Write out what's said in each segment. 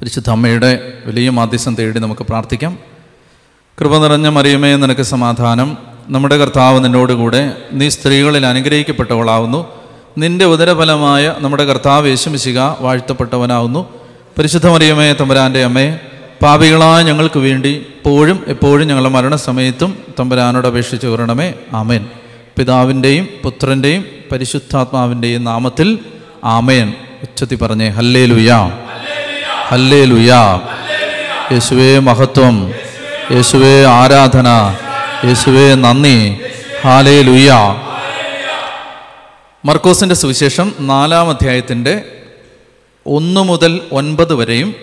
പരിശുദ്ധ അമ്മയുടെ വലിയ മാധ്യസ്ഥം തേടി നമുക്ക് പ്രാർത്ഥിക്കാം. കൃപ നിറഞ്ഞ മറിയമേ നിനക്ക് സമാധാനം. നമ്മുടെ കർത്താവ് നിന്നോടുകൂടെ നീ സ്ത്രീകളിൽ അനുഗ്രഹിക്കപ്പെട്ടവളാവുന്നു. നിന്റെ ഉദരഫലമായ നമ്മുടെ കർത്താവ് യേശുമിശിക വാഴ്ത്തപ്പെട്ടവനാവുന്നു. പരിശുദ്ധ മറിയമേ തമ്പുരാന്റെ അമ്മേ പാപികളായ ഞങ്ങൾക്ക് വേണ്ടി എപ്പോഴും എപ്പോഴും ഞങ്ങളുടെ മരണസമയത്തും തമ്പുരാനോട് അപേക്ഷിച്ച് വരണമേ. ആമേൻ. പിതാവിന്റെയും പുത്രന്റെയും പരിശുദ്ധാത്മാവിന്റെയും നാമത്തിൽ ആമേൻ. ഉച്ചത്തി പറഞ്ഞേ ഹല്ലേ ലുയാ ഹല്ലേ യേശുവേ മഹത്വം യേശുവേ ആരാധന യേശുവേ നന്ദി. ഹാലേ ലുയാ മർക്കോസിന്റെ സുവിശേഷം നാലാം അധ്യായത്തിന്റെ ഒന്ന് മുതൽ ഒൻപത് വരെയും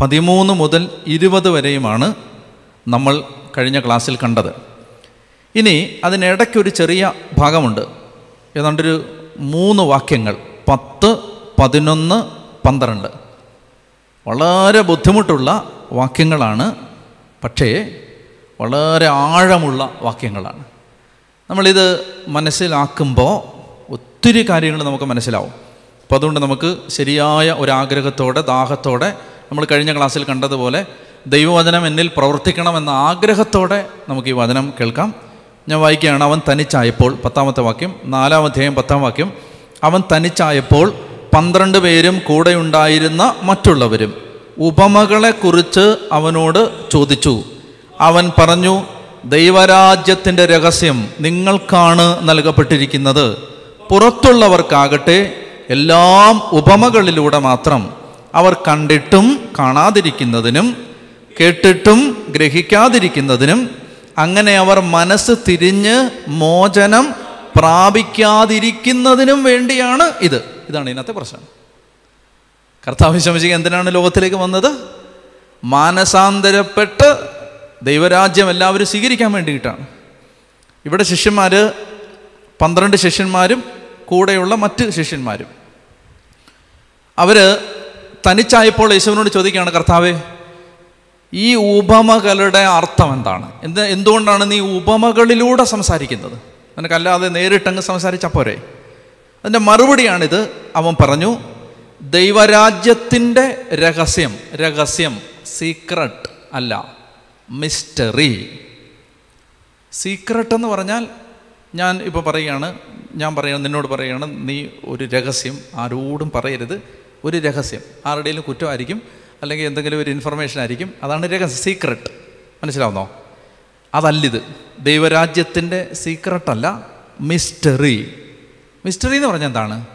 പതിമൂന്ന് മുതൽ ഇരുപത് വരെയുമാണ് നമ്മൾ കഴിഞ്ഞ ക്ലാസ്സിൽ കണ്ടത്. ഇനി അതിനിടയ്ക്കൊരു ചെറിയ ഭാഗമുണ്ട്. ഏതാണ്ടൊരു മൂന്ന് വാക്യങ്ങൾ പത്ത് പതിനൊന്ന് പന്ത്രണ്ട്. വളരെ ബുദ്ധിമുട്ടുള്ള വാക്യങ്ങളാണ്. പക്ഷേ വളരെ ആഴമുള്ള വാക്യങ്ങളാണ്. നമ്മളിത് മനസ്സിലാക്കുമ്പോൾ ഒത്തിരി കാര്യങ്ങൾ നമുക്ക് മനസ്സിലാവും. അപ്പോൾ അതുകൊണ്ട് നമുക്ക് ശരിയായ ഒരാഗ്രഹത്തോടെ ദാഹത്തോടെ നമ്മൾ കഴിഞ്ഞ ക്ലാസ്സിൽ കണ്ടതുപോലെ ദൈവവചനം എന്നിൽ പ്രവർത്തിക്കണമെന്ന ആഗ്രഹത്തോടെ നമുക്ക് ഈ വചനം കേൾക്കാം. ഞാൻ വായിക്കുകയാണ് അവൻ തനിച്ചായപ്പോൾ പത്താമത്തെ വാക്യം നാലാം അധ്യായം പത്താം വാക്യം അവൻ തനിച്ചായപ്പോൾ പന്ത്രണ്ട് പേരും കൂടെയുണ്ടായിരുന്ന മറ്റുള്ളവരും ഉപമകളെക്കുറിച്ച് അവനോട് ചോദിച്ചു. അവൻ പറഞ്ഞു ദൈവരാജ്യത്തിന്റെ രഹസ്യം നിങ്ങൾക്കാണ് നൽകപ്പെട്ടിരിക്കുന്നത്. പുറത്തുള്ളവർക്കാകട്ടെ എല്ലാം ഉപമകളിലൂടെ മാത്രം. അവർ കണ്ടിട്ടും കാണാതിരിക്കുന്നതിനും കേട്ടിട്ടും ഗ്രഹിക്കാതിരിക്കുന്നതിനും അങ്ങനെ അവർ മനസ്സ് തിരിഞ്ഞ് മോചനം പ്രാപിക്കാതിരിക്കുന്നതിനും വേണ്ടിയാണ് ഇത്. ഇതാണ് ഇതിനകത്തെ പ്രശ്നം. കർത്താവ് ശമിച്ചിക എന്തിനാണ് ലോകത്തിലേക്ക് വന്നത്? മാനസാന്തരപ്പെട്ട് ദൈവരാജ്യം എല്ലാവരും സ്വീകരിക്കാൻ വേണ്ടിയിട്ടാണ്. ഇവിടെ ശിഷ്യന്മാർ പന്ത്രണ്ട് ശിഷ്യന്മാരും കൂടെയുള്ള മറ്റ് ശിഷ്യന്മാരും. അവർ തനിച്ചായപ്പോൾ യേശുവിനോട് ചോദിക്കുകയാണ് കർത്താവേ ഈ ഉപമകളുടെ അർത്ഥം എന്താണ്? എന്ത് എന്തുകൊണ്ടാണ് നീ ഉപമകളിലൂടെ സംസാരിക്കുന്നത്? നിനക്കല്ലാതെ നേരിട്ടങ്ങ് സംസാരിച്ചാൽ പോരെ? അതിന്റെ മറുപടിയാണിത്. അവൻ പറഞ്ഞു ദൈവരാജ്യത്തിന്റെ രഹസ്യം രഹസ്യം സീക്രട്ട് അല്ല മിസ്റ്ററി സീക്രട്ട് എന്ന് പറഞ്ഞാൽ ഞാൻ ഇപ്പോൾ പറയുകയാണ് ഞാൻ പറയണം നിന്നോട് പറയുകയാണ് നീ ഒരു രഹസ്യം ആരോടും പറയരുത് ഒരു രഹസ്യം. ആരുടെയും കുറ്റമായിരിക്കും അല്ലെങ്കിൽ എന്തെങ്കിലും ഒരു ഇൻഫർമേഷൻ ആയിരിക്കും അതാണ് രഹസ്യം സീക്രട്ട് മനസ്സിലാവുന്നോ? അതല്ലിത് ദൈവരാജ്യത്തിന്റെ സീക്രട്ടല്ല മിസ്റ്ററി മിസ്റ്ററി എന്ന് പറഞ്ഞാൽ എന്താണ്?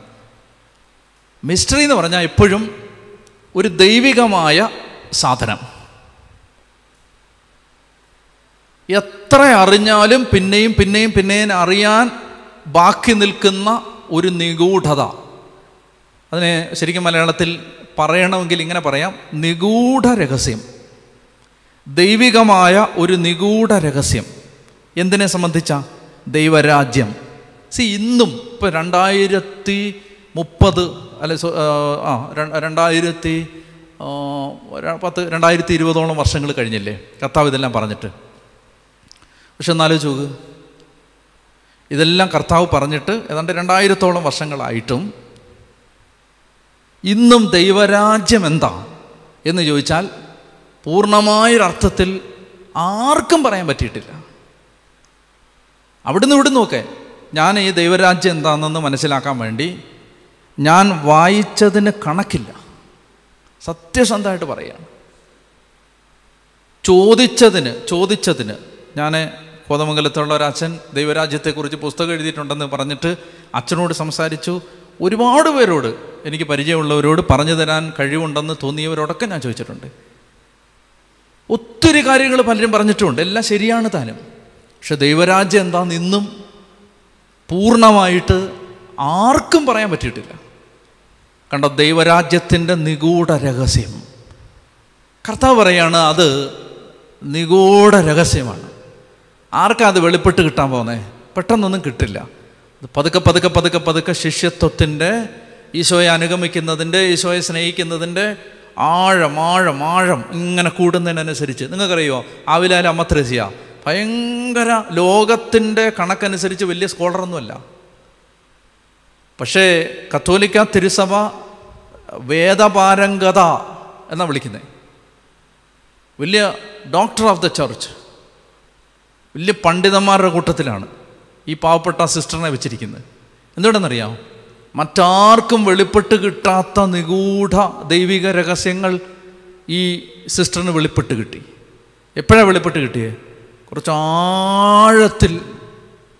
മിസ്റ്ററി എന്ന് പറഞ്ഞാൽ എപ്പോഴും ഒരു ദൈവികമായ സാധനം. എത്ര അറിഞ്ഞാലും പിന്നെയും പിന്നെയും പിന്നെയും അറിയാൻ ബാക്കി നിൽക്കുന്ന ഒരു നിഗൂഢത. അതിനെ ശരിക്കും മലയാളത്തിൽ പറയണമെങ്കിൽ ഇങ്ങനെ പറയാം നിഗൂഢ രഹസ്യം. ദൈവികമായ ഒരു നിഗൂഢ രഹസ്യം. എന്തിനെ സംബന്ധിച്ച? ദൈവരാജ്യം. സി ഇന്നും ഇപ്പം രണ്ടായിരത്തി മുപ്പത് അല്ലെ ആ രണ്ടായിരത്തി പത്ത് രണ്ടായിരത്തി ഇരുപതോളം വർഷങ്ങൾ കഴിഞ്ഞില്ലേ? കർത്താവ് ഇതെല്ലാം പറഞ്ഞിട്ട്. പക്ഷെ എന്നാലോചിച്ച് നോക്ക്. ഇതെല്ലാം കർത്താവ് പറഞ്ഞിട്ട് ഏതാണ്ട് രണ്ടായിരത്തോളം വർഷങ്ങളായിട്ടും ഇന്നും ദൈവരാജ്യം എന്താ എന്ന് ചോദിച്ചാൽ പൂർണമായൊരർത്ഥത്തിൽ ആർക്കും പറയാൻ പറ്റിയിട്ടില്ല. അവിടുന്ന് ഇവിടുന്ന് നോക്കെ. ഞാൻ ഈ ദൈവരാജ്യം എന്താണെന്ന് മനസ്സിലാക്കാൻ വേണ്ടി ഞാൻ വായിച്ചതിന് കണക്കില്ല. സത്യസന്ധമായിട്ട് പറയുകയാണ് ചോദിച്ചതിന് ചോദിച്ചതിന് ഞാൻ കോതമംഗലത്തുള്ള ഒരു അച്ഛൻ ദൈവരാജ്യത്തെക്കുറിച്ച് പുസ്തകം എഴുതിയിട്ടുണ്ടെന്ന് പറഞ്ഞിട്ട് അച്ഛനോട് സംസാരിച്ചു. ഒരുപാട് പേരോട് എനിക്ക് പരിചയമുള്ളവരോട് പറഞ്ഞു തരാൻ കഴിവുണ്ടെന്ന് തോന്നിയവരോടൊക്കെ ഞാൻ ചോദിച്ചിട്ടുണ്ട്. ഒത്തിരി കാര്യങ്ങൾ പലരും പറഞ്ഞിട്ടുമുണ്ട് എല്ലാം ശരിയാണ് താനും. പക്ഷെ ദൈവരാജ്യം എന്താണെന്ന് പൂർണമായിട്ട് ആർക്കും പറയാൻ പറ്റിയിട്ടില്ല. കണ്ടോ ദൈവരാജ്യത്തിന്റെ നിഗൂഢ രഹസ്യം. കർത്താവ് പറയാണ് അത് നിഗൂഢ രഹസ്യമാണ്. ആർക്കാ അത് വെളിപ്പെട്ട് കിട്ടാൻ പോകുന്നേ പെട്ടെന്നൊന്നും കിട്ടില്ല. പതുക്കെ പതുക്കെ പതുക്കെ പതുക്കെ ശിഷ്യത്വത്തിന്റെ ഈശോയെ അനുഗമിക്കുന്നതിന്റെ ഈശോയെ സ്നേഹിക്കുന്നതിന്റെ ആഴം ആഴം ആഴം ഇങ്ങനെ കൂടുന്നതിനനുസരിച്ച്. നിങ്ങൾക്കറിയോ ആവിലാലും അമ്മത്രേസ്യ ഭയങ്കര ലോകത്തിന്റെ കണക്കനുസരിച്ച് വലിയ സ്കോളറൊന്നുമല്ല. പക്ഷേ കത്തോലിക്ക തിരുസഭ വേദപാരംഗത എന്നാണ് വിളിക്കുന്നത് വലിയ ഡോക്ടർ ഓഫ് ദ ചർച്ച് വലിയ പണ്ഡിതന്മാരുടെ കൂട്ടത്തിലാണ് ഈ പാവപ്പെട്ട സിസ്റ്ററിനെ വെച്ചിരിക്കുന്നത്. എന്തുകൊണ്ടെന്നറിയാം മറ്റാർക്കും വെളിപ്പെട്ട് കിട്ടാത്ത നിഗൂഢ ദൈവിക രഹസ്യങ്ങൾ ഈ സിസ്റ്ററിന് വെളിപ്പെട്ട് കിട്ടി. എപ്പോഴാണ് വെളിപ്പെട്ട് കിട്ടിയേ? കുറച്ച് ആഴത്തിൽ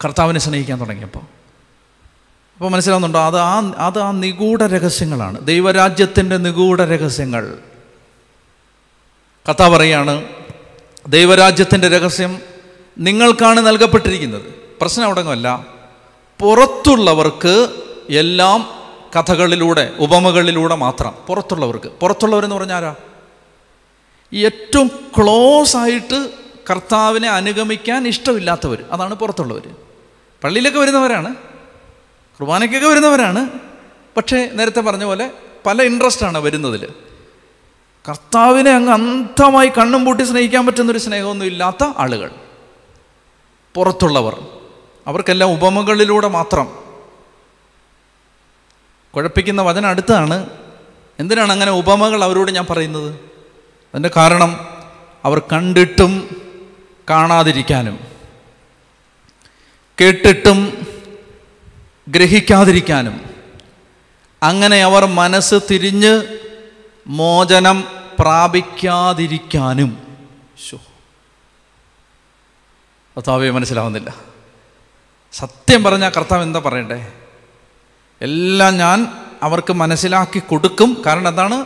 കർത്താവിനെ സ്നേഹിക്കാൻ തുടങ്ങിയപ്പോൾ. അപ്പോൾ മനസ്സിലാവുന്നുണ്ടോ? അത് ആ അത് ആ നിഗൂഢ രഹസ്യങ്ങളാണ്. ദൈവരാജ്യത്തിന്റെ നിഗൂഢ രഹസ്യങ്ങൾ. കഥ പറയാണ് ദൈവരാജ്യത്തിന്റെ രഹസ്യം നിങ്ങൾക്കാണ് നൽകപ്പെട്ടിരിക്കുന്നത്. പ്രശ്നം അവിടെങ്ങല്ല പുറത്തുള്ളവർക്ക് എല്ലാം കഥകളിലൂടെ ഉപമകളിലൂടെ മാത്രം. പുറത്തുള്ളവർക്ക്. പുറത്തുള്ളവരെന്ന് പറഞ്ഞാൽ ഏറ്റവും ക്ലോസ് ആയിട്ട് കർത്താവിനെ അനുഗമിക്കാൻ ഇഷ്ടമില്ലാത്തവർ അതാണ് പുറത്തുള്ളവർ പള്ളിയിലൊക്കെ വരുന്നവരാണ്. കുർബാനയ്ക്കൊക്കെ വരുന്നവരാണ്. പക്ഷേ നേരത്തെ പറഞ്ഞ പോലെ പല ഇൻട്രസ്റ്റാണ് വരുന്നതിൽ കർത്താവിനെ അങ്ങ് അന്ധമായി കണ്ണും പൂട്ടി സ്നേഹിക്കാൻ പറ്റുന്നൊരു സ്നേഹമൊന്നും ഇല്ലാത്ത ആളുകൾ. പുറത്തുള്ളവർ. അവർക്കെല്ലാം ഉപമകളിലൂടെ മാത്രം. കുഴപ്പിക്കുന്ന വചന അടുത്താണ്. എന്തിനാണ് അങ്ങനെ ഉപമകൾ അവരോട് ഞാൻ പറയുന്നത്? അതിന്റെ കാരണം അവർ കണ്ടിട്ടും കാണാതിരിക്കാനും കേട്ടിട്ടും ഗ്രഹിക്കാതിരിക്കാനും അങ്ങനെ അവർ മനസ്സ് തിരിഞ്ഞ് മോചനം പ്രാപിക്കാതിരിക്കാനും. കർത്താവെ മനസ്സിലാവുന്നില്ല. സത്യം പറഞ്ഞാൽ കർത്താവ് എന്താ പറയണ്ടേ? എല്ലാം ഞാൻ അവർക്ക് മനസ്സിലാക്കി കൊടുക്കും. കാരണം എന്താണ്?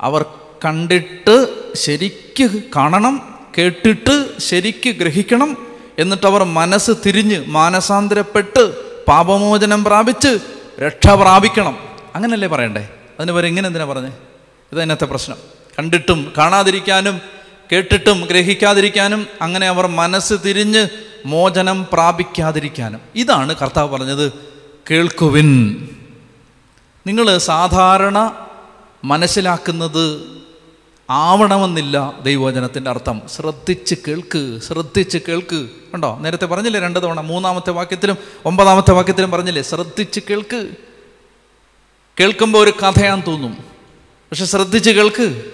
അവർ കണ്ടിട്ട് ശരിക്ക് കാണണം കേട്ടിട്ട് ശരിക്ക് ഗ്രഹിക്കണം എന്നിട്ട് അവർ മനസ്സ് തിരിഞ്ഞ് മാനസാന്തരപ്പെട്ട് പാപമോചനം പ്രാപിച്ച് രക്ഷ പ്രാപിക്കണം. അങ്ങനല്ലേ പറയണ്ടേ? അതിന് വരെ ഇങ്ങനെ എന്തിനാ പറഞ്ഞേ? ഇതതിനകത്തെ പ്രശ്നം. കണ്ടിട്ടും കാണാതിരിക്കാനും കേട്ടിട്ടും ഗ്രഹിക്കാതിരിക്കാനും അങ്ങനെ അവർ മനസ്സ് തിരിഞ്ഞ് മോചനം പ്രാപിക്കാതിരിക്കാനും. ഇതാണ് കർത്താവ് പറഞ്ഞത് കേൾക്കുവിൻ. നിങ്ങൾ സാധാരണ മനസ്സിലാക്കുന്നത് ആവണമെന്നില്ല ദൈവവചനത്തിന്റെ അർത്ഥം. ശ്രദ്ധിച്ച് കേൾക്ക് ശ്രദ്ധിച്ച് കേൾക്ക്. കണ്ടോ? നേരത്തെ പറഞ്ഞില്ലേ രണ്ട് തവണ മൂന്നാമത്തെ വാക്യത്തിലും ഒമ്പതാമത്തെ വാക്യത്തിലും പറഞ്ഞില്ലേ? ശ്രദ്ധിച്ച് കേൾക്ക്. കേൾക്കുമ്പോൾ ഒരു കഥയാൻ തോന്നും. പക്ഷെ ശ്രദ്ധിച്ച് കേൾക്ക്.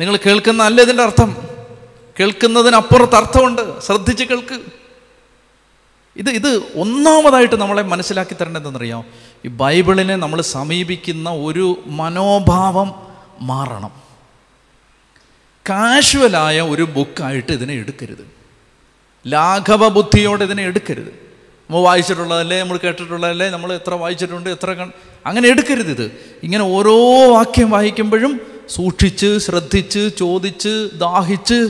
നിങ്ങൾ കേൾക്കുന്ന അല്ല ഇതിന്റെ അർത്ഥം? കേൾക്കുന്നതിനപ്പുറത്ത് അർത്ഥമുണ്ട്. ശ്രദ്ധിച്ച് കേൾക്ക്. ഇത് ഇത് ഒന്നാമതായിട്ട് നമ്മളെ മനസ്സിലാക്കി തരേണ്ടതെന്നറിയാം ഈ ബൈബിളിനെ നമ്മൾ സമീപിക്കുന്ന ഒരു മനോഭാവം മാറണം. കാഷ്വലായ ഒരു ബുക്കായിട്ട് ഇതിനെ എടുക്കരുത്. ലാഘവ ബുദ്ധിയോടെ ഇതിനെ എടുക്കരുത്. നമ്മൾ വായിച്ചിട്ടുള്ളതല്ലേ നമ്മൾ കേട്ടിട്ടുള്ളതല്ലേ നമ്മൾ എത്ര വായിച്ചിട്ടുണ്ട് എത്ര അങ്ങനെ എടുക്കരുത് ഇത്. ഇങ്ങനെ ഓരോ വാക്യം വായിക്കുമ്പോഴും സൂക്ഷിച്ച് ശ്രദ്ധിച്ച് ചോദിച്ച് ദാഹിച്ച്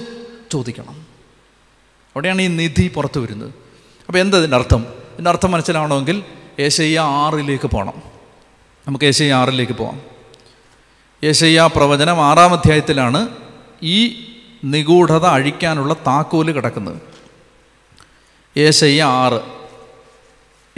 ചോദിക്കണം. അവിടെയാണ് ഈ നിധി പുറത്തു വരുന്നത്. അപ്പോൾ എന്താ ഇതിന്റെ അർത്ഥം? ഇതിന്റെ അർത്ഥം മനസ്സിലാവണമെങ്കിൽ ഏശയ്യ ആറിലേക്ക് പോകണം നമുക്ക് ഏശയ്യ ആറിലേക്ക് പോകാം ഏശയ്യ പ്രവചനം ആറാം അധ്യായത്തിലാണ് ഈ നിഗൂഢത അഴിക്കാനുള്ള താക്കോൽ കിടക്കുന്നത്. ഏശയ്യ ആറ്.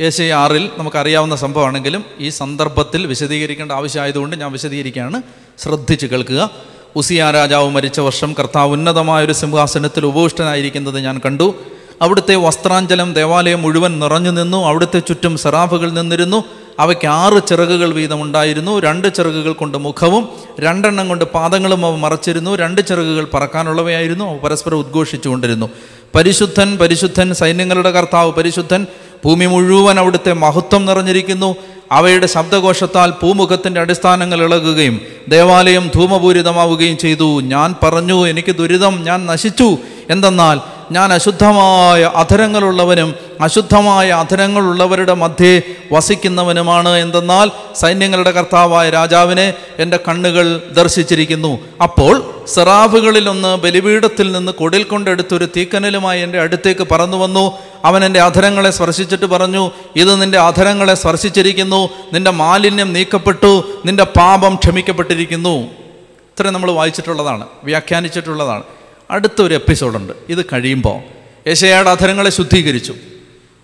ഏശയ്യ ആറിൽ നമുക്കറിയാവുന്ന സംഭവമാണെങ്കിലും ഈ സന്ദർഭത്തിൽ വിശദീകരിക്കേണ്ട ആവശ്യമായതുകൊണ്ട് ഞാൻ വിശദീകരിക്കുകയാണ്. ശ്രദ്ധിച്ച് കേൾക്കുക. ഉസിയ രാജാവ് മരിച്ച വർഷം കർത്താവ് ഉന്നതമായൊരു സിംഹാസനത്തിൽ ഉപവിഷ്ടനായിരിക്കുന്നത് ഞാൻ കണ്ടു. അവിടുത്തെ വസ്ത്രാഞ്ചലം ദേവാലയം മുഴുവൻ നിറഞ്ഞു നിന്നു അവിടുത്തെ ചുറ്റും സെറാഫുകൾ നിന്നിരുന്നു. അവയ്ക്ക് ആറ് ചിറകുകൾ വീതമുണ്ടായിരുന്നു. രണ്ട് ചിറകുകൾ കൊണ്ട് മുഖവും രണ്ടെണ്ണം കൊണ്ട് പാദങ്ങളും അവ മറച്ചിരുന്നു. രണ്ട് ചിറകുകൾ പറക്കാനുള്ളവയായിരുന്നു. അവ പരസ്പരം ഉദ്ഘോഷിച്ചുകൊണ്ടിരുന്നു. പരിശുദ്ധൻ പരിശുദ്ധൻ സൈന്യങ്ങളുടെ കർത്താവ് പരിശുദ്ധൻ ഭൂമി മുഴുവൻ അവിടുത്തെ മഹത്വം നിറഞ്ഞിരിക്കുന്നു. അവയുടെ ശബ്ദകോശത്താൽ പൂമുഖത്തിന്റെ അടിസ്ഥാനങ്ങൾ ഇളകുകയും ദേവാലയം ധൂമപൂരിതമാവുകയും ചെയ്തു. ഞാൻ പറഞ്ഞു എനിക്ക് ദുരിതം ഞാൻ നശിച്ചു. എന്തെന്നാൽ ഞാൻ അശുദ്ധമായ അധരങ്ങളുള്ളവനും അശുദ്ധമായ അധരങ്ങളുള്ളവരുടെ മധ്യേ വസിക്കുന്നവനുമാണ്. എന്തെന്നാൽ സൈന്യങ്ങളുടെ കർത്താവായ രാജാവിനെ എന്റെ കണ്ണുകൾ ദർശിച്ചിരിക്കുന്നു. അപ്പോൾ സെറാഫുകളിലൊന്ന് ബലിപീഠത്തിൽ നിന്ന് കൊടിൽ കൊണ്ടെടുത്തൊരു തീക്കനലുമായി എന്റെ അടുത്തേക്ക് പറന്നു വന്നു. അവൻ എന്റെ അധരങ്ങളെ സ്പർശിച്ചിട്ട് പറഞ്ഞു ഇത് നിന്റെ അധരങ്ങളെ സ്പർശിച്ചിരിക്കുന്നു. നിന്റെ മാലിന്യം നീക്കപ്പെട്ടു. നിന്റെ പാപം ക്ഷമിക്കപ്പെട്ടിരിക്കുന്നു. ഇത്രയും നമ്മൾ വായിച്ചിട്ടുള്ളതാണ് വ്യാഖ്യാനിച്ചിട്ടുള്ളതാണ്. അടുത്തൊരു എപ്പിസോഡുണ്ട്. ഇത് കഴിയുമ്പോൾ യേശയ്യയുടെ അധരങ്ങളെ ശുദ്ധീകരിച്ചു.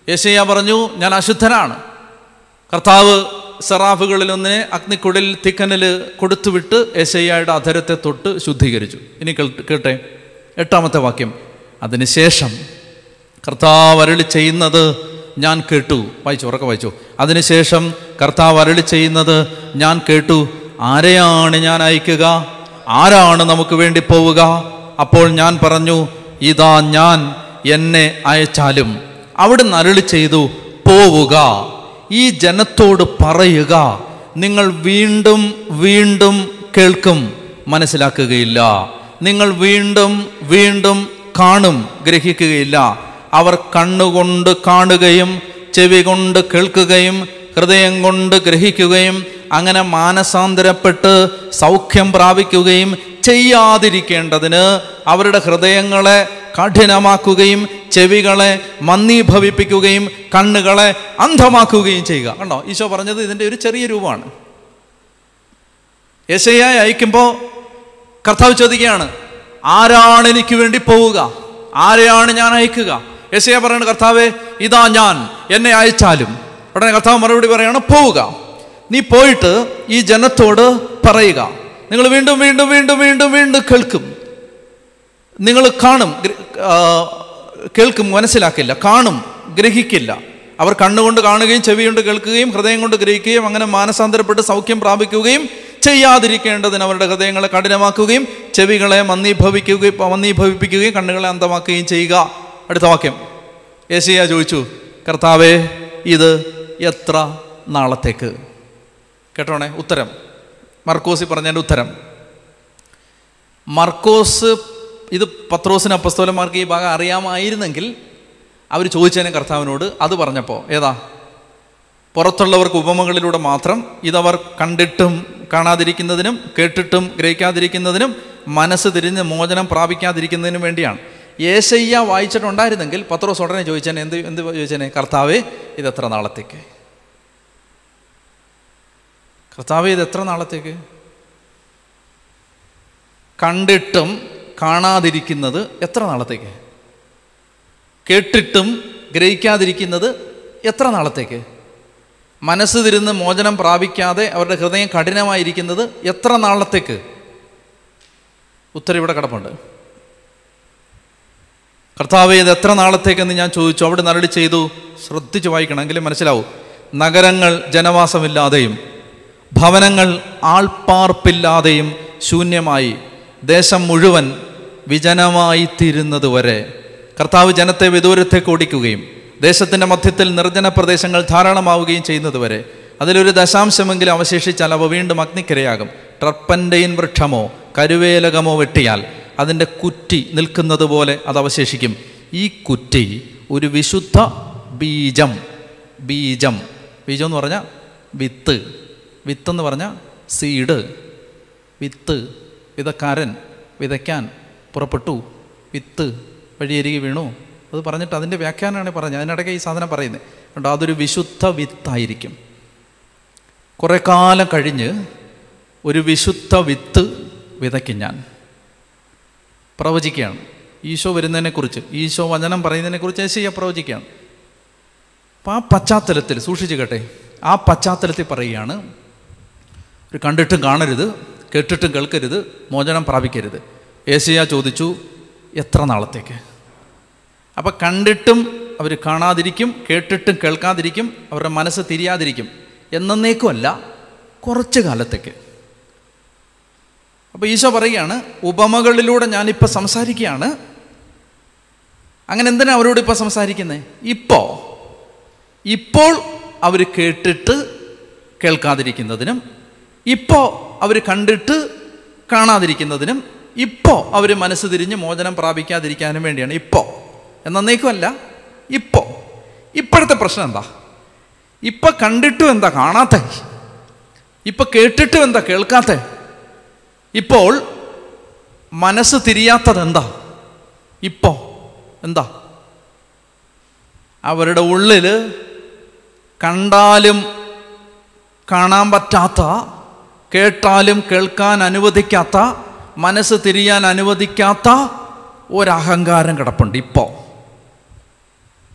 യേശയ്യ പറഞ്ഞു ഞാൻ അശുദ്ധനാണ്. കർത്താവ് സെറാഫുകളിൽ ഒന്നിനെ അഗ്നിക്കുടിൽ തിക്കനിൽ കൊടുത്തുവിട്ട് യേശയ്യയുടെ അധരത്തെ തൊട്ട് ശുദ്ധീകരിച്ചു. ഇനി കേട്ടെ എട്ടാമത്തെ വാക്യം. അതിനുശേഷം കർത്താവ് അരളി ചെയ്യുന്നത് ഞാൻ കേട്ടു. വായിച്ചു ഉറക്കെ വായിച്ചു. അതിനുശേഷം കർത്താവ് അരളി ചെയ്യുന്നത് ഞാൻ കേട്ടു. ആരെയാണ് ഞാൻ അയക്കുക? ആരാണ് നമുക്ക് വേണ്ടി പോവുക? അപ്പോൾ ഞാൻ പറഞ്ഞു ഇതാ ഞാൻ എന്നെ അയച്ചാലും അവിടെ അരുളി ചെയ്തു പോവുക. ഈ ജനത്തോട് പറയുക. നിങ്ങൾ വീണ്ടും വീണ്ടും കേൾക്കും മനസ്സിലാക്കുകയില്ല. നിങ്ങൾ വീണ്ടും വീണ്ടും കാണും ഗ്രഹിക്കുകയില്ല. അവർ കണ്ണുകൊണ്ട് കാണുകയും ചെവി കൊണ്ട് കേൾക്കുകയും ഹൃദയം കൊണ്ട് ഗ്രഹിക്കുകയും അങ്ങനെ മാനസാന്തരപ്പെട്ട് സൗഖ്യം പ്രാപിക്കുകയും ചെയ്യാതിരിക്കേണ്ടതിന് അവരുടെ ഹൃദയങ്ങളെ കഠിനമാക്കുകയും ചെവികളെ മന്ദീഭവിപ്പിക്കുകയും കണ്ണുകളെ അന്ധമാക്കുകയും ചെയ്യുക. കണ്ടോ? ഈശോ പറഞ്ഞത് ഇതിന്റെ ഒരു ചെറിയ രൂപമാണ്. യശയായി അയക്കുമ്പോൾ കർത്താവ് ചോദിക്കുകയാണ് ആരാണ് എനിക്ക് വേണ്ടി പോവുക? ആരെയാണ് ഞാൻ അയക്കുക? യശയ പറയുന്നത് കർത്താവേ ഇതാ ഞാൻ. എന്നെ അയച്ചാലും. ഉടനെ കർത്താവ് മറുപടി പറയാണ് പോവുക. നീ പോയിട്ട് ഈ ജനത്തോട് പറയുക. നിങ്ങൾ വീണ്ടും വീണ്ടും വീണ്ടും വീണ്ടും വീണ്ടും കേൾക്കും. നിങ്ങൾ കാണും കേൾക്കും മനസ്സിലാക്കില്ല. കാണും ഗ്രഹിക്കില്ല. അവർ കണ്ണുകൊണ്ട് കാണുകയും ചെവി കൊണ്ട് കേൾക്കുകയും ഹൃദയം കൊണ്ട് ഗ്രഹിക്കുകയും അങ്ങനെ മാനസാന്തരപ്പെട്ട് സൗഖ്യം പ്രാപിക്കുകയും ചെയ്യാതിരിക്കേണ്ടതിന് അവരുടെ ഹൃദയങ്ങളെ കഠിനമാക്കുകയും ചെവികളെ മന്ദീഭവിക്കുകയും മന്ദീഭവിപ്പിക്കുകയും കണ്ണുകളെ അന്തമാക്കുകയും ചെയ്യുക. അടുത്ത വാക്യം. ഏശയ്യ ചോദിച്ചു കർത്താവേ ഇത് എത്ര നാളത്തേക്ക്? കേട്ടോണേ? ഉത്തരം. മർക്കോസി പറഞ്ഞതിന്റെ ഉത്തരം. മർക്കോസ് ഇത് പത്രോസിന് അപ്പസ്തോലന്മാർക്ക് ഈ ഭാഗം അറിയാമായിരുന്നെങ്കിൽ അവർ ചോദിച്ചതിനെ കർത്താവിനോട് അത് പറഞ്ഞപ്പോൾ ഏതാ? പുറത്തുള്ളവർക്ക് ഉപമകളിലൂടെ മാത്രം ഇതവർ കണ്ടിട്ടും കാണാതിരിക്കുന്നതിനും കേട്ടിട്ടും ഗ്രഹിക്കാതിരിക്കുന്നതിനും മനസ്സ് തിരിഞ്ഞ് മോചനം പ്രാപിക്കാതിരിക്കുന്നതിനും വേണ്ടിയാണ്. യേശയ്യ വായിച്ചിട്ടുണ്ടായിരുന്നെങ്കിൽ പത്രോസ് ഉടനെ ചോദിച്ചേനെ എന്ത് എന്ത് ചോദിച്ചേനെ കർത്താവേ ഇത് നാളത്തേക്ക്? കർത്താവേ ഇത് എത്ര നാളത്തേക്ക്? കണ്ടിട്ടും കാണാതിരിക്കുന്നത് എത്ര നാളത്തേക്ക്? കേട്ടിട്ടും ഗ്രഹിക്കാതിരിക്കുന്നത് എത്ര നാളത്തേക്ക്? മനസ്സ് തിരുന്ന് മോചനം പ്രാപിക്കാതെ അവരുടെ ഹൃദയം കഠിനമായിരിക്കുന്നത് എത്ര നാളത്തേക്ക്? ഉത്തരം ഇവിടെ കിടപ്പുണ്ട്. കർത്താവ് ഇത് എത്ര നാളത്തേക്കെന്ന് ഞാൻ ചോദിച്ചു. അവിടെ നരടി ചെയ്തു. ശ്രദ്ധിച്ച് വായിക്കണം. എങ്കിലും മനസ്സിലാവും. നഗരങ്ങൾ ജനവാസമില്ലാതെയും ഭവനങ്ങൾ ആൾപ്പാർപ്പില്ലാതെയും ശൂന്യമായി. ദേശം മുഴുവൻ വിജനമായി തീരുന്നത് വരെ കർത്താവ് ജനത്തെ വിദൂരത്തേക്ക് ഓടിക്കുകയും ദേശത്തിന്റെ മധ്യത്തിൽ നിർജന പ്രദേശങ്ങൾ ധാരാളമാവുകയും ചെയ്യുന്നത് വരെ അതിലൊരു ദശാംശമെങ്കിലും അവശേഷിച്ചാൽ അവ വീണ്ടും അഗ്നിക്കരയാകും. ട്രപ്പന്റെയിൻ വൃക്ഷമോ കരുവേലകമോ വെട്ടിയാൽ അതിന്റെ കുറ്റി നിൽക്കുന്നത് പോലെ അത് അവശേഷിക്കും. ഈ കുറ്റി ഒരു വിശുദ്ധ ബീജം ബീജം ബീജം എന്ന് പറഞ്ഞാൽ വിത്ത്. വിത്ത് എന്ന് പറഞ്ഞാൽ സീഡ് വിത്ത് വിതക്കാരൻ വിതയ്ക്കാൻ പുറപ്പെട്ടു വിത്ത് വഴിയരികി വീണു. അത് പറഞ്ഞിട്ട് അതിന്റെ വ്യാഖ്യാനമാണ് പറഞ്ഞത്. അതിനിടയ്ക്ക് ഈ സാധനം പറയുന്നത് കണ്ടോ അതൊരു വിശുദ്ധ വിത്തായിരിക്കും. കുറേ കാലം കഴിഞ്ഞ് ഒരു വിശുദ്ധ വിത്ത് വിതയ്ക്കും ഞാൻ. പ്രവചിക്കുകയാണ്. ഈശോ വരുന്നതിനെക്കുറിച്ച് ഈശോ വചനം പറയുന്നതിനെക്കുറിച്ച് ഏശയ്യ പ്രവചിക്കുകയാണ്. അപ്പം ആ പശ്ചാത്തലത്തിൽ സൂക്ഷിച്ചു കേട്ടെ ആ പശ്ചാത്തലത്തിൽ പറയുകയാണ് ഒരു കണ്ടിട്ടും കാണരുത് കേട്ടിട്ടും കേൾക്കരുത് മോചനം പ്രാപിക്കരുത്. ഏശയ്യ ചോദിച്ചു എത്ര നാളത്തേക്ക്? അപ്പം കണ്ടിട്ടും അവർ കാണാതിരിക്കും കേട്ടിട്ടും കേൾക്കാതിരിക്കും അവരുടെ മനസ്സ് തിരിയാതിരിക്കും. എന്നേക്കുമല്ല കുറച്ച് കാലത്തേക്ക്. അപ്പോൾ ഈശോ പറയുകയാണ് ഉപമകളിലൂടെ ഞാനിപ്പോൾ സംസാരിക്കുകയാണ്. അങ്ങനെ എന്തിനാണ് അവരോട് ഇപ്പോൾ സംസാരിക്കുന്നത് ഇപ്പോൾ ഇപ്പോൾ അവർ കേട്ടിട്ട് കേൾക്കാതിരിക്കുന്നതിനും ഇപ്പോൾ അവർ കണ്ടിട്ട് കാണാതിരിക്കുന്നതിനും ഇപ്പോൾ അവർ മനസ്സ് തിരിഞ്ഞ് മോചനം പ്രാപിക്കാതിരിക്കാനും വേണ്ടിയാണ്. ഇപ്പോൾ എന്നേക്കുമല്ല ഇപ്പോൾ ഇപ്പോഴത്തെ പ്രശ്നം എന്താ? ഇപ്പം കണ്ടിട്ടും എന്താ കാണാത്ത? ഇപ്പം കേട്ടിട്ടും എന്താ കേൾക്കാത്ത? ഇപ്പോൾ മനസ്സ് തിരിയാത്തത് എന്താ? ഇപ്പോൾ എന്താ? അവരുടെ ഉള്ളിൽ കണ്ടാലും കാണാൻ പറ്റാത്ത കേട്ടാലും കേൾക്കാൻ അനുവദിക്കാത്ത മനസ്സ് തിരിയാൻ അനുവദിക്കാത്ത ഒരഹങ്കാരം കിടപ്പുണ്ട് ഇപ്പോൾ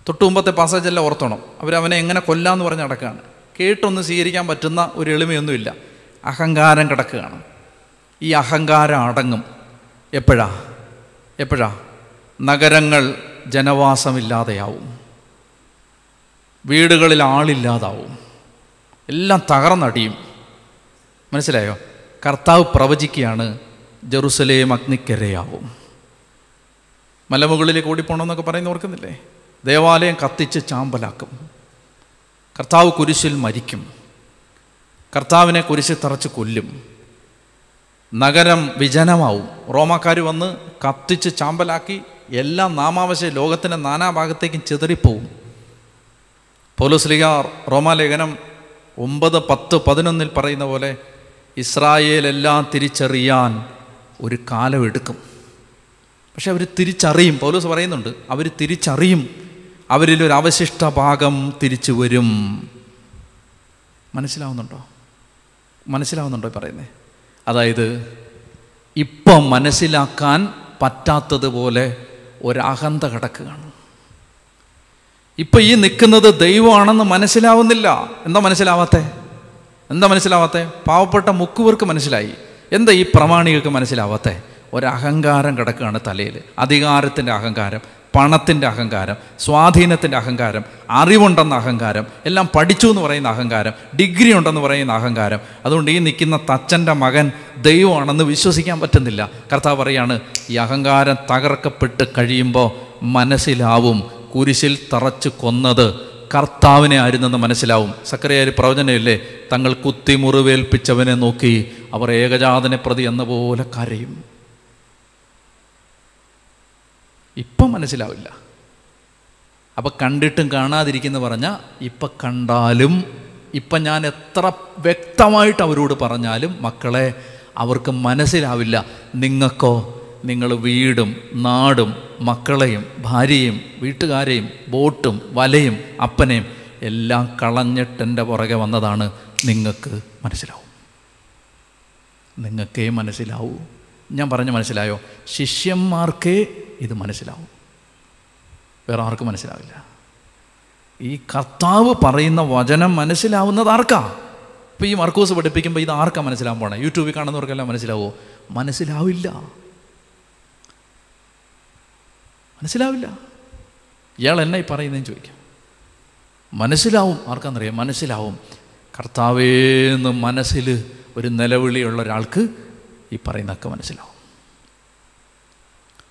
തൊട്ടു മുമ്പത്തെ പാസേജെല്ലാം ഓർത്തണം. അവരവനെ എങ്ങനെ കൊല്ലാന്ന് പറഞ്ഞ് നടക്കുകയാണ്. കേട്ടൊന്ന് സ്വീകരിക്കാൻ പറ്റുന്ന ഒരു എളിമയൊന്നുമില്ല. അഹങ്കാരം കിടക്കുകയാണ്. ഈ അഹങ്കാരം അടങ്ങും. എപ്പോഴാ? എപ്പോഴാ? നഗരങ്ങൾ ജനവാസമില്ലാതെയാവും. വീടുകളിൽ ആളില്ലാതാവും. എല്ലാം തകർന്നടിയും. മനസ്സിലായോ? കർത്താവ് പ്രവചിക്കുകയാണ് ജെറുസലേം അഗ്നിക്കരയാവും. മലമുകളിലേക്ക് ഓടിപ്പോണമെന്നൊക്കെ പറയുന്ന ഓർക്കുന്നില്ലേ? ദേവാലയം കത്തിച്ച് ചാമ്പലാക്കും. കർത്താവ് കുരിശിൽ മരിക്കും. കർത്താവിനെ കുരിശിൽ തറച്ച് കൊല്ലും. നഗരം വിജനമാവും. റോമാക്കാർ വന്ന് കത്തിച്ച് ചാമ്പലാക്കി എല്ലാ നാമാവശ ലോകത്തിന്റെ നാനാഭാഗത്തേക്കും ചിതറിപ്പോവും. ലീഗ റോമാലേഖനം ഒമ്പത് പത്ത് പതിനൊന്നിൽ പറയുന്ന പോലെ ഇസ്രായേലെല്ലാം തിരിച്ചറിയാൻ ഒരു കാലം എടുക്കും. പക്ഷെ അവർ തിരിച്ചറിയും. പൗലോസ് പറയുന്നുണ്ട് അവർ തിരിച്ചറിയും. അവരിലൊരു അവശിഷ്ട ഭാഗം തിരിച്ചു വരും. മനസ്സിലാവുന്നുണ്ടോ? മനസ്സിലാവുന്നുണ്ടോ പറയുന്നേ? അതായത് ഇപ്പം മനസ്സിലാക്കാൻ പറ്റാത്തതുപോലെ ഒരഹന്ത കിടക്കുകയാണ്. ഇപ്പം ഈ നിൽക്കുന്നത് ദൈവമാണെന്ന് മനസ്സിലാവുന്നില്ല. എന്താ മനസ്സിലാവാത്തെ? എന്താ മനസ്സിലാവാത്തെ? പാവപ്പെട്ട മുക്കുവർക്ക് മനസ്സിലായി. എന്താ ഈ പ്രമാണികൾക്ക് മനസ്സിലാവാത്തെ? ഒരഹങ്കാരം കിടക്കുകയാണ് തലയിൽ അധികാരത്തിന്റെ അഹങ്കാരം പണത്തിന്റെ അഹങ്കാരം സ്വാധീനത്തിന്റെ അഹങ്കാരം അറിവുണ്ടെന്ന അഹങ്കാരം എല്ലാം പഠിച്ചു എന്ന് പറയുന്ന അഹങ്കാരം ഡിഗ്രി ഉണ്ടെന്ന് പറയുന്ന അഹങ്കാരം. അതുകൊണ്ട് ഈ നിൽക്കുന്ന തച്ചന്റെ മകൻ ദൈവമാണെന്ന് വിശ്വസിക്കാൻ പറ്റുന്നില്ല. കർത്താവ് പറയാണ് ഈ അഹങ്കാരം തകർക്കപ്പെട്ട് കഴിയുമ്പോൾ മനസ്സിലാവും കുരിശിൽ തറച്ച് കൊന്നത് കർത്താവിനെ ആയിരുന്നെന്ന് മനസ്സിലാവും. സക്കരയായ പ്രവചനയില്ലേ തങ്ങൾ കുത്തി മുറിവേൽപ്പിച്ചവനെ നോക്കി അവർ ഏകജാതനെ പ്രതി എന്ന പോലെ കരയും. ഇപ്പം മനസ്സിലാവില്ല. അപ്പം കണ്ടിട്ടും കാണാതിരിക്കുന്നു പറഞ്ഞാൽ ഇപ്പം കണ്ടാലും ഇപ്പം ഞാൻ എത്ര വ്യക്തമായിട്ട് അവരോട് പറഞ്ഞാലും മക്കളെ അവർക്ക് മനസ്സിലാവില്ല. നിങ്ങൾക്കോ നിങ്ങൾ വീടും നാടും മക്കളെയും ഭാര്യയും വീട്ടുകാരെയും ബോട്ടും വലയും അപ്പനെയും എല്ലാം കളഞ്ഞിട്ടെന്റെ പുറകെ വന്നതാണ് നിങ്ങൾക്ക് മനസ്സിലാവും. നിങ്ങൾക്കേ മനസ്സിലാവൂ. ഞാൻ പറഞ്ഞ് മനസ്സിലായോ? ശിഷ്യന്മാർക്കേ ഇത് മനസ്സിലാവും. വേറെ ആർക്കും മനസ്സിലാവില്ല. ഈ കർത്താവ് പറയുന്ന വചനം മനസ്സിലാവുന്നത് ആർക്കാ? ഇപ്പോൾ ഈ മർക്കൂസ് പഠിപ്പിക്കുമ്പോൾ ഇത് ആർക്കാ മനസ്സിലാവാൻ പോണേ? യൂട്യൂബിൽ കാണുന്നവർക്കെല്ലാം മനസ്സിലാവോ? മനസ്സിലാവില്ല. മനസ്സിലാവില്ല. ഇയാൾ എന്നെ ഈ പറയുന്നതെന്ന് ചോദിക്കാം. മനസ്സിലാവും ആർക്കാന്നറിയാം മനസ്സിലാവും. കർത്താവേന്ന് മനസ്സിൽ ഒരു നിലവിളിയുള്ള ഒരാൾക്ക് ഈ പറയുന്നതൊക്കെ മനസ്സിലാവും.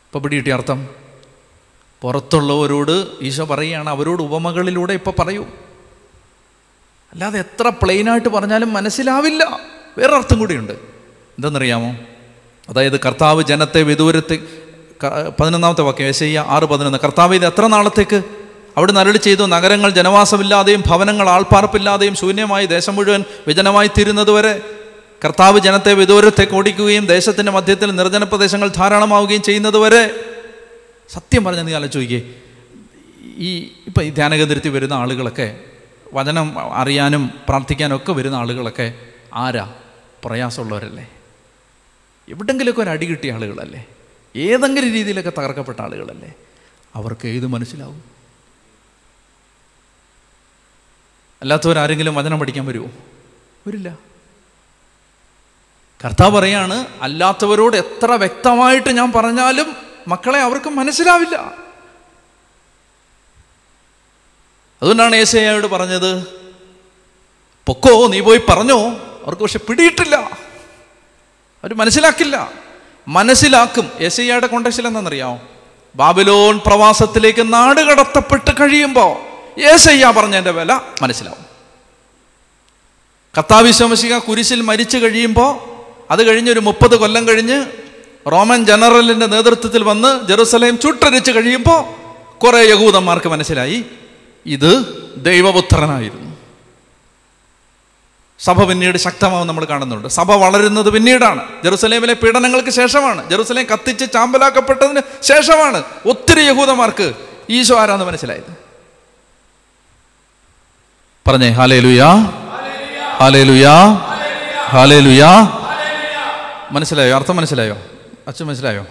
ഇപ്പോൾ പിടി കിട്ടിയ അർത്ഥം? പുറത്തുള്ളവരോട് ഈശോ പറയുകയാണ് അവരോട് ഉപമകളിലൂടെ ഇപ്പോൾ പറയൂ. അല്ലാതെ എത്ര പ്ലെയിനായിട്ട് പറഞ്ഞാലും മനസ്സിലാവില്ല. വേറെ അർത്ഥം കൂടിയുണ്ട്. എന്തെന്നറിയാമോ? അതായത് കർത്താവ് ജനത്തെ വിദൂരത്തെ പതിനൊന്നാമത്തെ വാക്യം യേശയ്യ ആറ് പതിനൊന്ന്. കർത്താവ് ഇത് എത്ര നാളത്തേക്ക്? അവിടെ നരളി ചെയ്തു നഗരങ്ങൾ ജനവാസമില്ലാതെയും ഭവനങ്ങൾ ആൾപ്പാർപ്പില്ലാതെയും ശൂന്യമായി ദേശം മുഴുവൻ വിജനമായി തീരുന്നതുവരെ കർത്താവ് ജനത്തെ വിദൂരത്തേക്ക് ഓടിക്കുകയും ദേശത്തിന്റെ മധ്യത്തിൽ നിർജന പ്രദേശങ്ങൾ ധാരാളമാവുകയും ചെയ്യുന്നതുവരെ സത്യം പറഞ്ഞ നീ ആലോചിക്കേ. ഈ ഇപ്പം ഈ ധ്യാനകേന്ദ്രത്തിൽ വരുന്ന ആളുകളൊക്കെ വചനം അറിയാനും പ്രാർത്ഥിക്കാനും ഒക്കെ വരുന്ന ആളുകളൊക്കെ ആരാ? പ്രയാസമുള്ളവരല്ലേ? എവിടെങ്കിലുമൊക്കെ ഒരു അടി കിട്ടിയ ആളുകളല്ലേ? ഏതെങ്കിലും രീതിയിലൊക്കെ തകർക്കപ്പെട്ട ആളുകളല്ലേ? അവർക്ക് ഏത് മനസ്സിലാവും? അല്ലാത്തവരാരെങ്കിലും വചനം പഠിക്കാൻ വരുമോ വരില്ല. കർത്താവ് പറയാണ് അല്ലാത്തവരോട് എത്ര വ്യക്തമായിട്ട് ഞാൻ പറഞ്ഞാലും മക്കളെ അവർക്ക് മനസ്സിലാവില്ല. അതുകൊണ്ടാണ് ഏശയോട് പറഞ്ഞത് പൊക്കോ നീ പോയി പറഞ്ഞോ. അവർക്ക് പക്ഷെ പിടിയിട്ടില്ല. അവർ മനസ്സിലാക്കില്ല. മനസ്സിലാക്കും. യേശയ്യയുടെ കോണ്ടക്സിൽ എന്താണെന്നറിയാമോ? ബാബിലോൺ പ്രവാസത്തിലേക്ക് നാട് കടത്തപ്പെട്ട് കഴിയുമ്പോൾ യേശയ്യ പറഞ്ഞതിന്റെ വില മനസ്സിലാവും. കത്താവിശ്വമശിക കുരിശിൽ മരിച്ചു കഴിയുമ്പോൾ അത് കഴിഞ്ഞൊരു മുപ്പത് കൊല്ലം കഴിഞ്ഞ് റോമൻ ജനറലിന്റെ നേതൃത്വത്തിൽ വന്ന് ജെറുസലേം ചുട്ടരിച്ച് കഴിയുമ്പോൾ കുറേ യഹൂദന്മാർക്ക് മനസ്സിലായി ഇത് ദൈവപുത്രനായിരുന്നു. സഭ പിന്നീട് ശക്തമാവും നമ്മൾ കാണുന്നുണ്ട്. സഭ വളരുന്നത് പിന്നീടാണ്. ജെറുസലേമിലെ പീഡനങ്ങൾക്ക് ശേഷമാണ്. ജെറുസലേം കത്തിച്ച് ചാമ്പലാക്കപ്പെട്ടതിന് ശേഷമാണ് ഒത്തിരി യഹൂദന്മാർക്ക് ഈശോ ആരാന്ന് മനസ്സിലായത്. പറഞ്ഞേ ഹാലേ ലുയാ ഹാലേ ലുയാ ഹാലേ ലുയാ മനസ്സിലായോ? അർത്ഥം മനസ്സിലായോ? അച്ഛൻ മനസ്സിലായോ?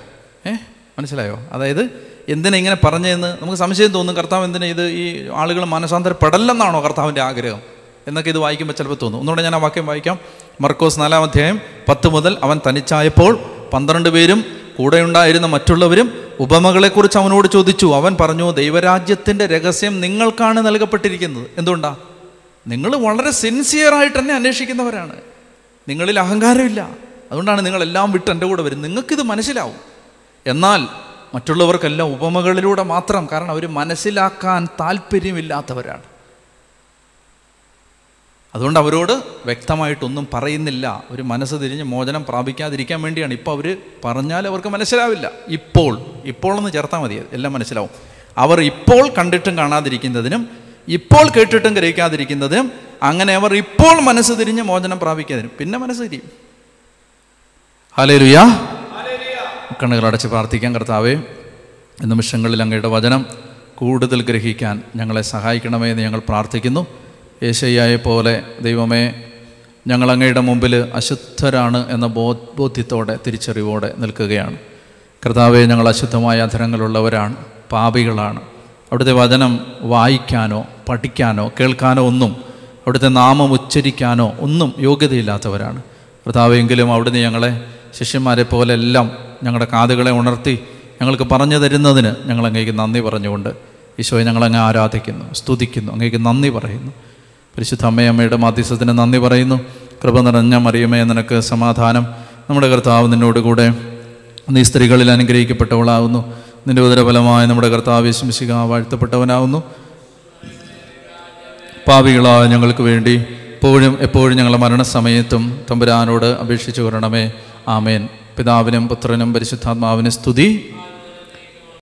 ഏ? മനസ്സിലായോ? അതായത് എന്തിനാ ഇങ്ങനെ പറഞ്ഞതെന്ന് നമുക്ക് സംശയം തോന്നും. കർത്താവ് എന്തിനാ ഇത് ഈ ആളുകൾ മാനസാന്തരപ്പെടല്ലെന്നാണോ കർത്താവിന്റെ ആഗ്രഹം? എന്നൊക്കെ ഇത് വായിക്കുമ്പോൾ ചിലപ്പോൾ തോന്നും. ഒന്നുകൂടെ ഞാൻ ആ വാക്യം വായിക്കാം. മർക്കോസ് നാലാം അധ്യായം പത്ത് മുതൽ അവൻ തനിച്ചായപ്പോൾ പന്ത്രണ്ട് പേരും കൂടെയുണ്ടായിരുന്ന മറ്റുള്ളവരും ഉപമകളെക്കുറിച്ച് അവനോട് ചോദിച്ചു. അവൻ പറഞ്ഞു ദൈവരാജ്യത്തിന്റെ രഹസ്യം നിങ്ങൾക്കാണ് നൽകപ്പെട്ടിരിക്കുന്നത്. എന്തുകൊണ്ടാ? നിങ്ങൾ വളരെ സിൻസിയറായിട്ട് തന്നെ അന്വേഷിക്കുന്നവരാണ്. നിങ്ങളിൽ അഹങ്കാരമില്ല അതുകൊണ്ടാണ് നിങ്ങളെല്ലാം വിട്ട് എന്റെ കൂടെ വരും. നിങ്ങൾക്കിത് മനസ്സിലാവും. എന്നാൽ മറ്റുള്ളവർക്കെല്ലാം ഉപമകളിലൂടെ മാത്രം. കാരണം അവർ മനസ്സിലാക്കാൻ താല്പര്യമില്ലാത്തവരാണ്. അതുകൊണ്ട് അവരോട് വ്യക്തമായിട്ടൊന്നും പറയുന്നില്ല. ഒരു മനസ്സ് തിരിഞ്ഞ് മോചനം പ്രാപിക്കാതിരിക്കാൻ വേണ്ടിയാണ്. ഇപ്പോൾ അവർ പറഞ്ഞാൽ അവർക്ക് മനസ്സിലാവില്ല. ഇപ്പോൾ ഇപ്പോൾ എന്ന് ചേർത്താൽ മതി. എല്ലാം മനസ്സിലാവും. അവർ ഇപ്പോൾ കണ്ടിട്ടും കാണാതിരിക്കുന്നതിനും ഇപ്പോൾ കേട്ടിട്ടും ഗ്രഹിക്കാതിരിക്കുന്നതിനും അങ്ങനെ അവർ ഇപ്പോൾ മനസ്സ് തിരിഞ്ഞ് മോചനം പ്രാപിക്കാതിനും. പിന്നെ മനസ്സ് തിരിയും. ഹലേ ലുയാ കണ്ണുകൾ അടച്ച് പ്രാർത്ഥിക്കാൻ കർത്താവേ. ഈ നിമിഷങ്ങളിൽ അങ്ങയുടെ വചനം കൂടുതൽ ഗ്രഹിക്കാൻ ഞങ്ങളെ സഹായിക്കണമേ എന്ന് ഞങ്ങൾ പ്രാർത്ഥിക്കുന്നു. യേശയ്യായെ പോലെ ദൈവമേ ഞങ്ങൾ അങ്ങയുടെ മുമ്പിൽ അശുദ്ധരാണ് എന്ന ബോധ്യത്തോടെ തിരിച്ചറിവോടെ നിൽക്കുകയാണ്. കർത്താവെ ഞങ്ങൾ അശുദ്ധമായ അധരങ്ങളുള്ളവരാണ് പാപികളാണ്. അവിടുത്തെ വചനം വായിക്കാനോ പഠിക്കാനോ കേൾക്കാനോ ഒന്നും അവിടുത്തെ നാമം ഉച്ചരിക്കാനോ ഒന്നും യോഗ്യതയില്ലാത്തവരാണ്. കർത്താവെങ്കിലും അവിടുന്ന് ഞങ്ങളെ ശിഷ്യന്മാരെ പോലെ എല്ലാം ഞങ്ങളുടെ കാതുകളെ ഉണർത്തി ഞങ്ങൾക്ക് പറഞ്ഞു തരുന്നതിന് ഞങ്ങൾ അങ്ങേക്ക് നന്ദി പറഞ്ഞുകൊണ്ട് ഈശോയെ ഞങ്ങളങ്ങ് ആരാധിക്കുന്നു സ്തുതിക്കുന്നു അങ്ങേക്ക് നന്ദി പറയുന്നു. പരിശുദ്ധ അമ്മയമ്മയുടെ മാധ്യസ്ഥത്തിന് നന്ദി പറയുന്നു. കൃപ നിറഞ്ഞ മറിയമേ നിനക്ക് സമാധാനം. നമ്മുടെ കർത്താവ് നിന്നോടുകൂടെ നീ സ്ത്രീകളിൽ അനുഗ്രഹിക്കപ്പെട്ടവളാകുന്നു നിന്റെ ഉദരഫലമായ നമ്മുടെ കർത്താവ് വിശ്വസിക വാഴ്ത്തപ്പെട്ടവനാകുന്നു പാവികളായ ഞങ്ങൾക്ക് വേണ്ടി എപ്പോഴും എപ്പോഴും ഞങ്ങളുടെ മരണസമയത്തും തമ്പുരാനോട് അപേക്ഷിച്ചു കൊരണമേ ആമേൻ. പിതാവിനും പുത്രനും പരിശുദ്ധാത്മാവിനും സ്തുതി.